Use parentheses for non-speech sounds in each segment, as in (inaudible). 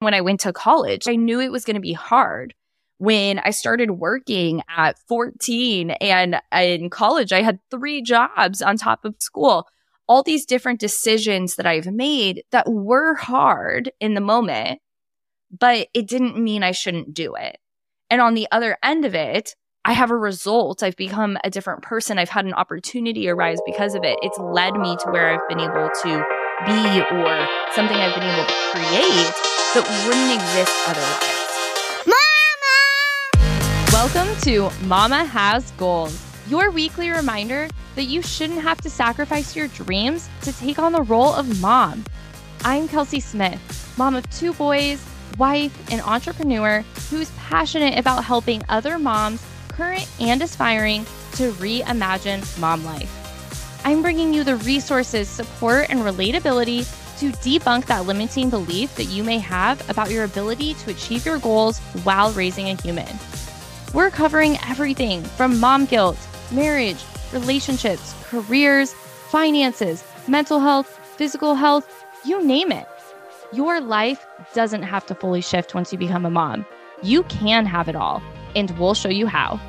when I went to college. I knew it was going to be hard. When I started working at 14 and in college, I had three jobs on top of school. All these different decisions that I've made that were hard in the moment, but it didn't mean I shouldn't do it. And on the other end of it, I have a result. I've become a different person. I've had an opportunity arise because of it. It's led me to where I've been able to be or something I've been able to create that wouldn't exist otherwise. Mama! Welcome to Momma Has Goals, your weekly reminder that you shouldn't have to sacrifice your dreams to take on the role of mom. I'm Kelsey Smith, mom of two boys, wife, and entrepreneur who's passionate about helping other moms current and aspiring to reimagine mom life. I'm bringing you the resources, support, and relatability to debunk that limiting belief that you may have about your ability to achieve your goals while raising a human. We're covering everything from mom guilt, marriage, relationships, careers, finances, mental health, physical health, you name it. Your life doesn't have to fully shift once you become a mom. You can have it all and we'll show you how.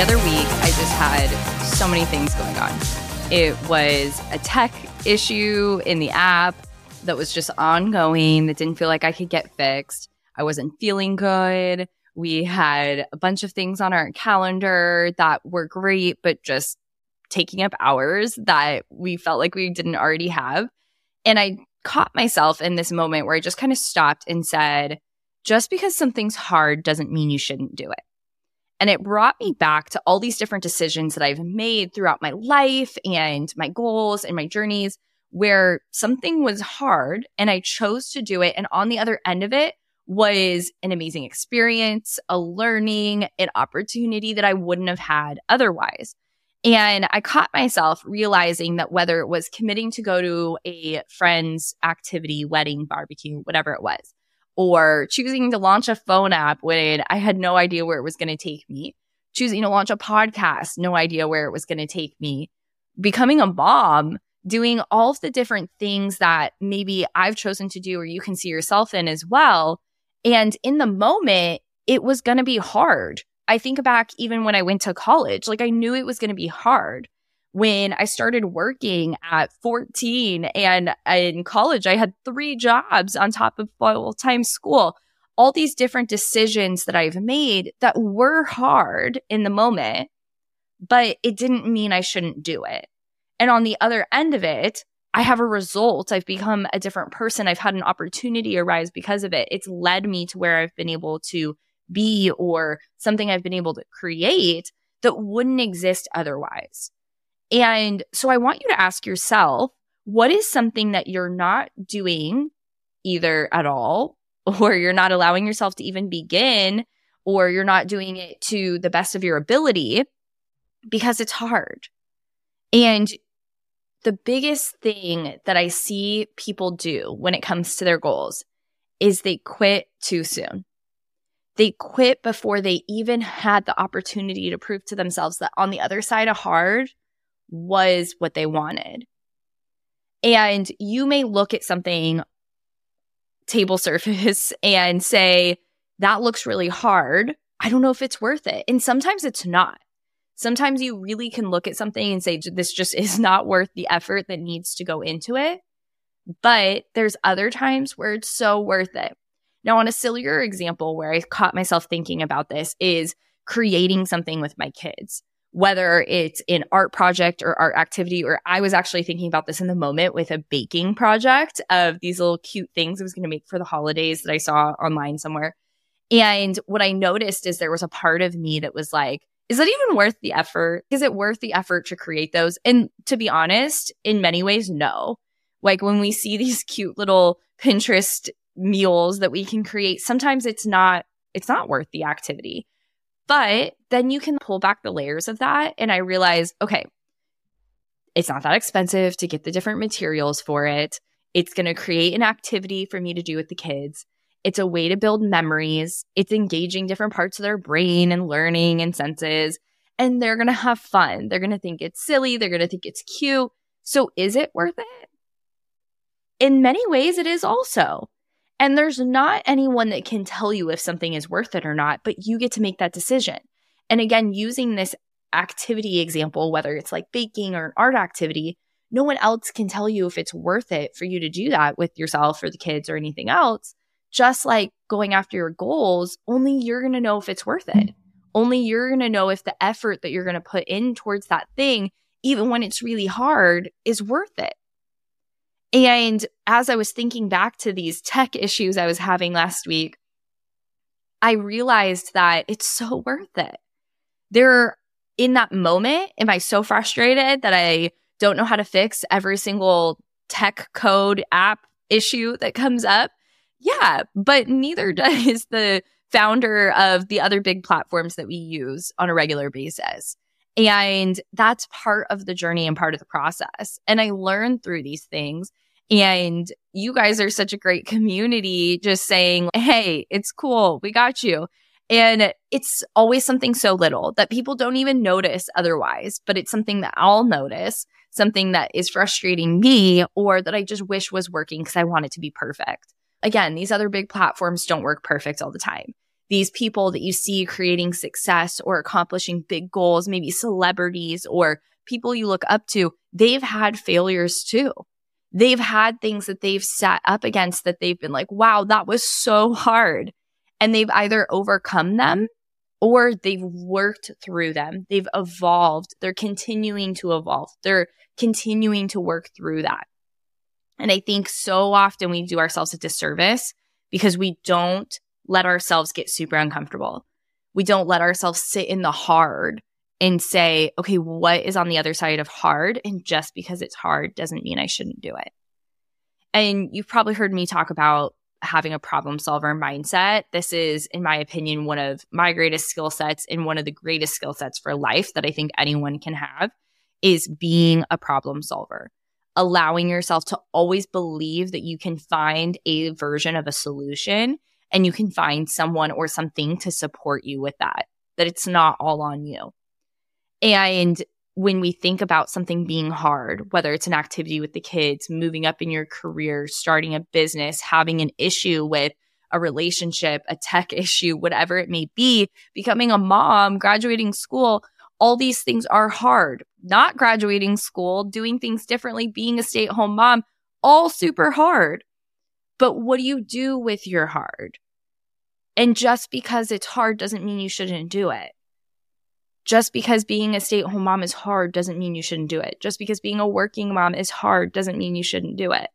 The other week, I just had so many things going on. It was a tech issue in the app that was just ongoing that didn't feel like I could get fixed. I wasn't feeling good. We had a bunch of things on our calendar that were great, but just taking up hours that we felt like we didn't already have. And I caught myself in this moment where I just kind of stopped and said, just because something's hard doesn't mean you shouldn't do it. And it brought me back to all these different decisions that I've made throughout my life and my goals and my journeys where something was hard and I chose to do it. And on the other end of it was an amazing experience, a learning, an opportunity that I wouldn't have had otherwise. And I caught myself realizing that whether it was committing to go to a friend's activity, wedding, barbecue, whatever it was, or choosing to launch a phone app when I had no idea where it was going to take me, choosing to launch a podcast, no idea where it was going to take me, becoming a mom, doing all of the different things that maybe I've chosen to do or you can see yourself in as well. And in the moment, it was going to be hard. I think back even when I went to college, like I knew it was going to be hard. When I started working at 14 and in college, I had three jobs on top of full time school. All these different decisions that I've made that were hard in the moment, but it didn't mean I shouldn't do it. And on the other end of it, I have a result. I've become a different person. I've had an opportunity arise because of it. It's led me to where I've been able to be or something I've been able to create that wouldn't exist otherwise. And so I want you to ask yourself, what is something that you're not doing either at all, (laughs) or you're not allowing yourself to even begin, or you're not doing it to the best of your ability because it's hard. And the biggest thing that I see people do when it comes to their goals is they quit too soon. They quit before they even had the opportunity to prove to themselves that on the other side of hard was what they wanted. And you may look at something table surface (laughs) and say, that looks really hard. I don't know if it's worth it. And sometimes it's not. Sometimes you really can look at something and say, this just (laughs) is not worth the effort that needs to go into it. But there's other times where it's so worth it. Now, on a sillier example where I caught myself thinking about this is creating something with my kids, whether it's an art project or art activity, or I was actually thinking about this in the moment with a baking project of these little cute things I was going to make for the holidays that I saw online somewhere. And what I noticed is there was a part of me that was like, is that even worth the effort? Is it worth the effort to create those? And to be honest, in many ways, no. Like when we see these cute little Pinterest meals that we can create, sometimes it's not it's not worth the activity. But then you can pull back the layers of that and I realize, okay, it's not that expensive to get the different materials for it. It's going to create an activity for me to do with the kids. It's a way to build memories. It's engaging different parts of their brain and learning and senses. and they're going to have fun. They're going to think it's silly. They're going to think it's cute. So is it worth it? In many ways, it is also. And there's not anyone that can tell you if something is worth it or not, but you get to make that decision. And again, using this activity example, whether it's like baking or an art activity, no one else can tell you if it's worth it for you to do that with yourself or the kids or anything else. Just like going after your goals, only you're going to know if it's worth it. Only you're going to know if the effort that you're going to put in towards that thing, even when it's really hard, is worth it. And as I was thinking back to these tech issues I was having last week, I realized that it's so worth it. There, in that moment, am I so frustrated that I don't know how to fix every single tech code app issue that comes up? Yeah, but neither (laughs) does the founder of the other big platforms that we use on a regular basis. And that's part of the journey and part of the process. And I learned through these things. And you guys are such a great community just saying, Hey, it's cool. We got you. And it's always something so little that people don't even notice otherwise, but it's something that I'll notice, something that is frustrating me or that I just wish was working because I want it to be perfect. Again, these other big platforms don't work perfect all the time. These people that you see creating success or accomplishing big goals, maybe celebrities or people you look up to, they've had failures too. They've had things that they've sat up against that they've been like, wow, that was so hard. And they've either overcome them or they've worked through them. They've evolved. They're continuing to evolve. They're continuing to work through that. And I think so often we do ourselves a disservice because we don't let ourselves get super uncomfortable. We don't let ourselves sit in the hard and say, okay, what is on the other side of hard? And just because it's hard doesn't mean I shouldn't do it. And you've probably heard me talk about having a problem solver mindset. This is, in my opinion, one of my greatest skill sets and one of the greatest skill sets for life that I think anyone can have is being a problem solver allowing yourself to always believe that you can find a version of a solution and you can find someone or something to support you with that, that it's not all on you. And when we think about something being hard, whether it's an activity with the kids, moving up in your career, starting a business, having an issue with a relationship, a tech (laughs) issue, whatever it may be, becoming a mom, graduating school, all these things are hard. Not graduating school, doing things differently, being a stay at home mom, all super hard. But what do you do with your hard? And just because it's hard doesn't mean you shouldn't do it. Just because being a stay at home mom is hard doesn't mean you shouldn't do it. Just because being a working mom is hard doesn't mean you shouldn't do it.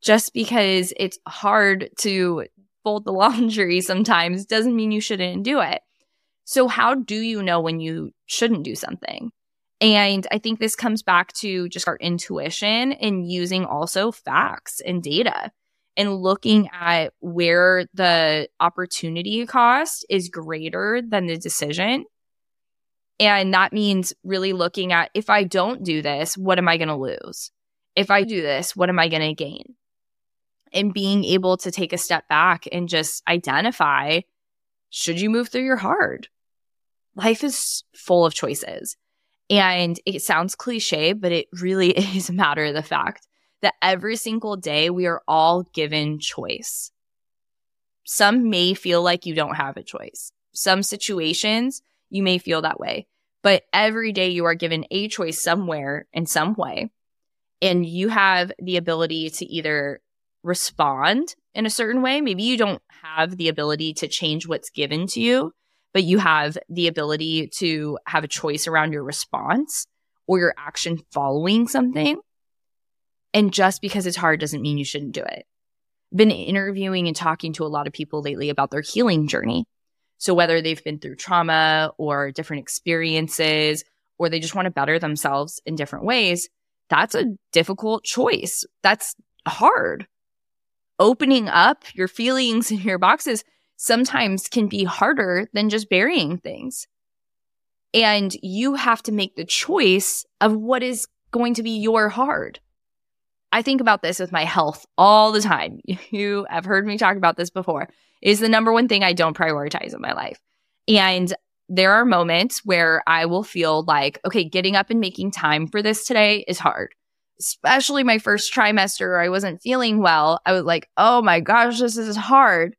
Just because it's hard to fold the (laughs) laundry sometimes doesn't mean you shouldn't do it. So, how do you know when you shouldn't do something? And I think this comes back to just our intuition and using also facts and data and looking at where the opportunity cost is greater than the decision. And that means really looking at if I don't do this, what am I going to lose? If I do this, what am I going to gain? And being able to take a step back and just identify should you move through your hard? life is full of choices. And it sounds cliche, but it really (laughs) is a matter of the fact that every single day we are all given choice. Some may feel like you don't have a choice. Some situations you may feel that way, but every day you are given a choice somewhere in some way. And you have the ability to either respond in a certain way. Maybe you don't have the ability to change what's given to you, but you have the ability to have a choice around your response or your action following something. And just because it's hard doesn't mean you shouldn't do it. Been interviewing and talking to a lot of people lately about their healing journey. So whether they've been through trauma or different experiences, or they just want to better themselves in different ways, that's a difficult choice. That's hard. Opening up your feelings and your boxes sometimes can be harder than just burying things. And you have to make the choice of what is going to be your hard. I think about this with my health all the time. (laughs) You have heard me talk about this before. Is the number one thing I don't prioritize in my life. And there are moments where I will feel like, okay, getting up and making time for this today is hard. Especially my first trimester, I wasn't feeling well. I was like, oh my gosh, this is hard.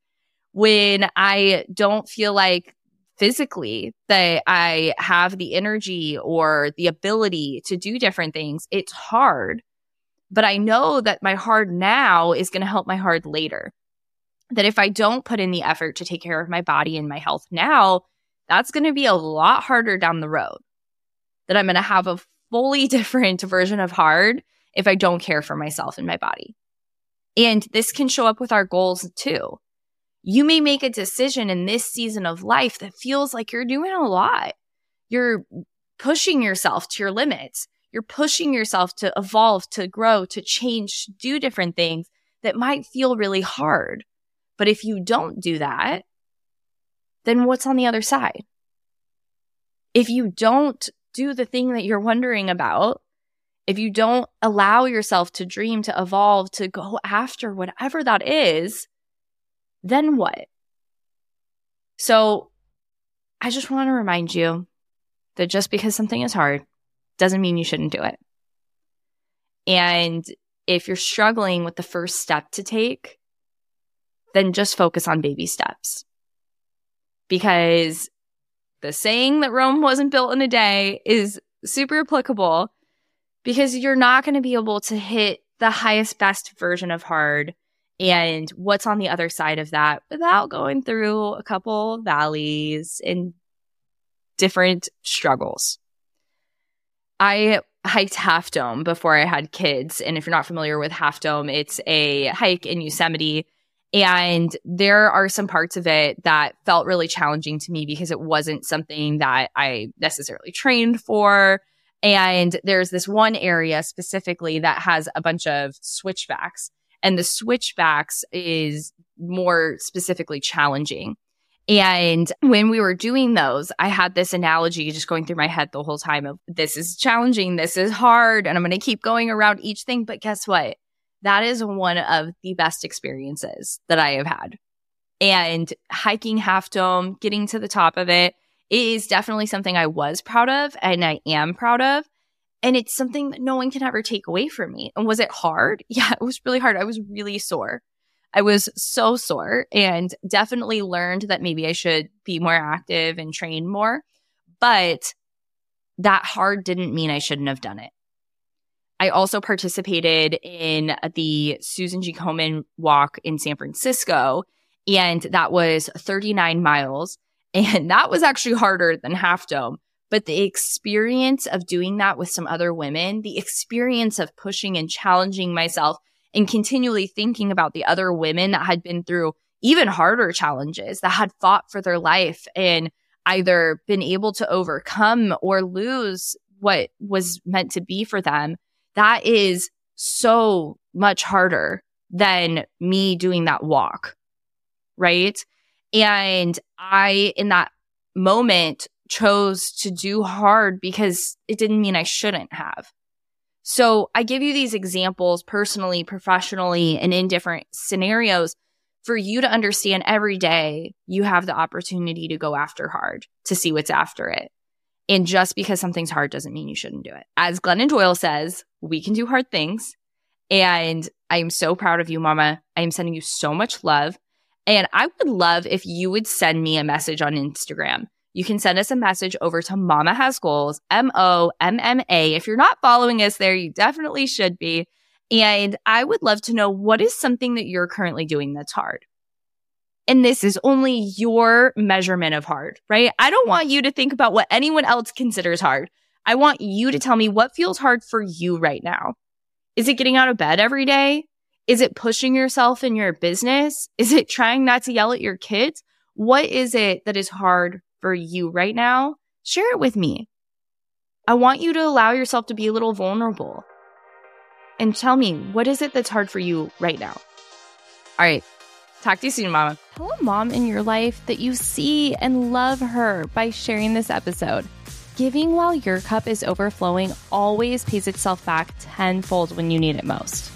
When I don't feel like physically that I have the energy or the ability to do different things, it's hard. But I know that my hard now is going to help my hard later. That if I don't put in the effort to take care of my body and my health now, that's going to be a lot harder down the road. That I'm going to have a fully (laughs) different version of hard if I don't care for myself and my body. And this can show up with our goals too. You may make a decision in this season of life that feels like you're doing a lot. You're pushing yourself to your limits. You're pushing yourself to evolve, to grow, to change, to do different things that might feel really hard. But if you don't do that, then what's on the other side? If you don't do the thing that you're wondering about, if you don't allow yourself to dream, to evolve, to go after whatever that is, then what? So I just want to remind you that just because something is hard doesn't mean you shouldn't do it. And if you're struggling with the first step to take, then just focus on baby steps because the saying that Rome wasn't built in a day is super applicable because you're not going to be able to hit the highest, best version of hard and what's on the other side of that without going through a couple valleys and different struggles. I hiked Half Dome before I had kids. And if you're not familiar with Half Dome, it's a hike in Yosemite and there are some parts of it that felt really challenging to me because it wasn't something that I necessarily trained for. And there's this one area specifically that has a bunch of switchbacks, and the switchbacks is more specifically challenging. And when we were doing those, I had this analogy just going through my head the whole time of this is challenging, this is hard, and I'm going to keep going around each thing. But guess what? that is one of the best experiences that I have had. And hiking Half Dome, getting to the top of it, is definitely something I was proud of and I am proud of. And it's something that no one can ever take away from me. And was it hard? (laughs) Yeah, it was really hard. I was really sore. I was so sore and definitely learned that maybe I should be more active and train more. But that hard didn't mean I shouldn't have done it. I also participated in the Susan G. Komen walk in San Francisco, and that was 39 miles. And (laughs) that was actually harder than Half Dome. But the experience of doing that with some other women, the experience of pushing and challenging myself and continually thinking about the other women that had been through even harder challenges, that had fought for their life and either been able to overcome or lose what was meant to be for them that is so much harder than me doing that walk. Right. And I, in that moment, chose to do hard because it didn't mean I shouldn't have. So I give you these examples personally, professionally, and in different scenarios for you to understand every day you have the opportunity to go after hard to see what's after it. And just because something's hard doesn't mean you shouldn't do it. As Glennon Doyle says, we can do hard things. And I am so proud of you, Mama. I am sending you so much love. And I would love if you would send me a message on Instagram. You can send us a message over to Momma Has Goals, M O M M A. If you're not following us there, you definitely should be. And I would love to know what is something that you're currently doing that's hard. And this is only your measurement of hard, right? I don't want you to think about what anyone else considers hard. I want you to tell me what feels hard for you right now. Is it getting out of bed every day? Is it pushing yourself in your business? Is it trying not to yell at your kids? What is it that is hard for you right now? Share it with me. I want you to allow yourself to be a little vulnerable and tell me what is it that's hard for you right now? All right. Talk to you soon, Mama. Tell a mom in your life that you see and love her by sharing this episode. Giving while your cup is overflowing always pays itself back tenfold when you need it most.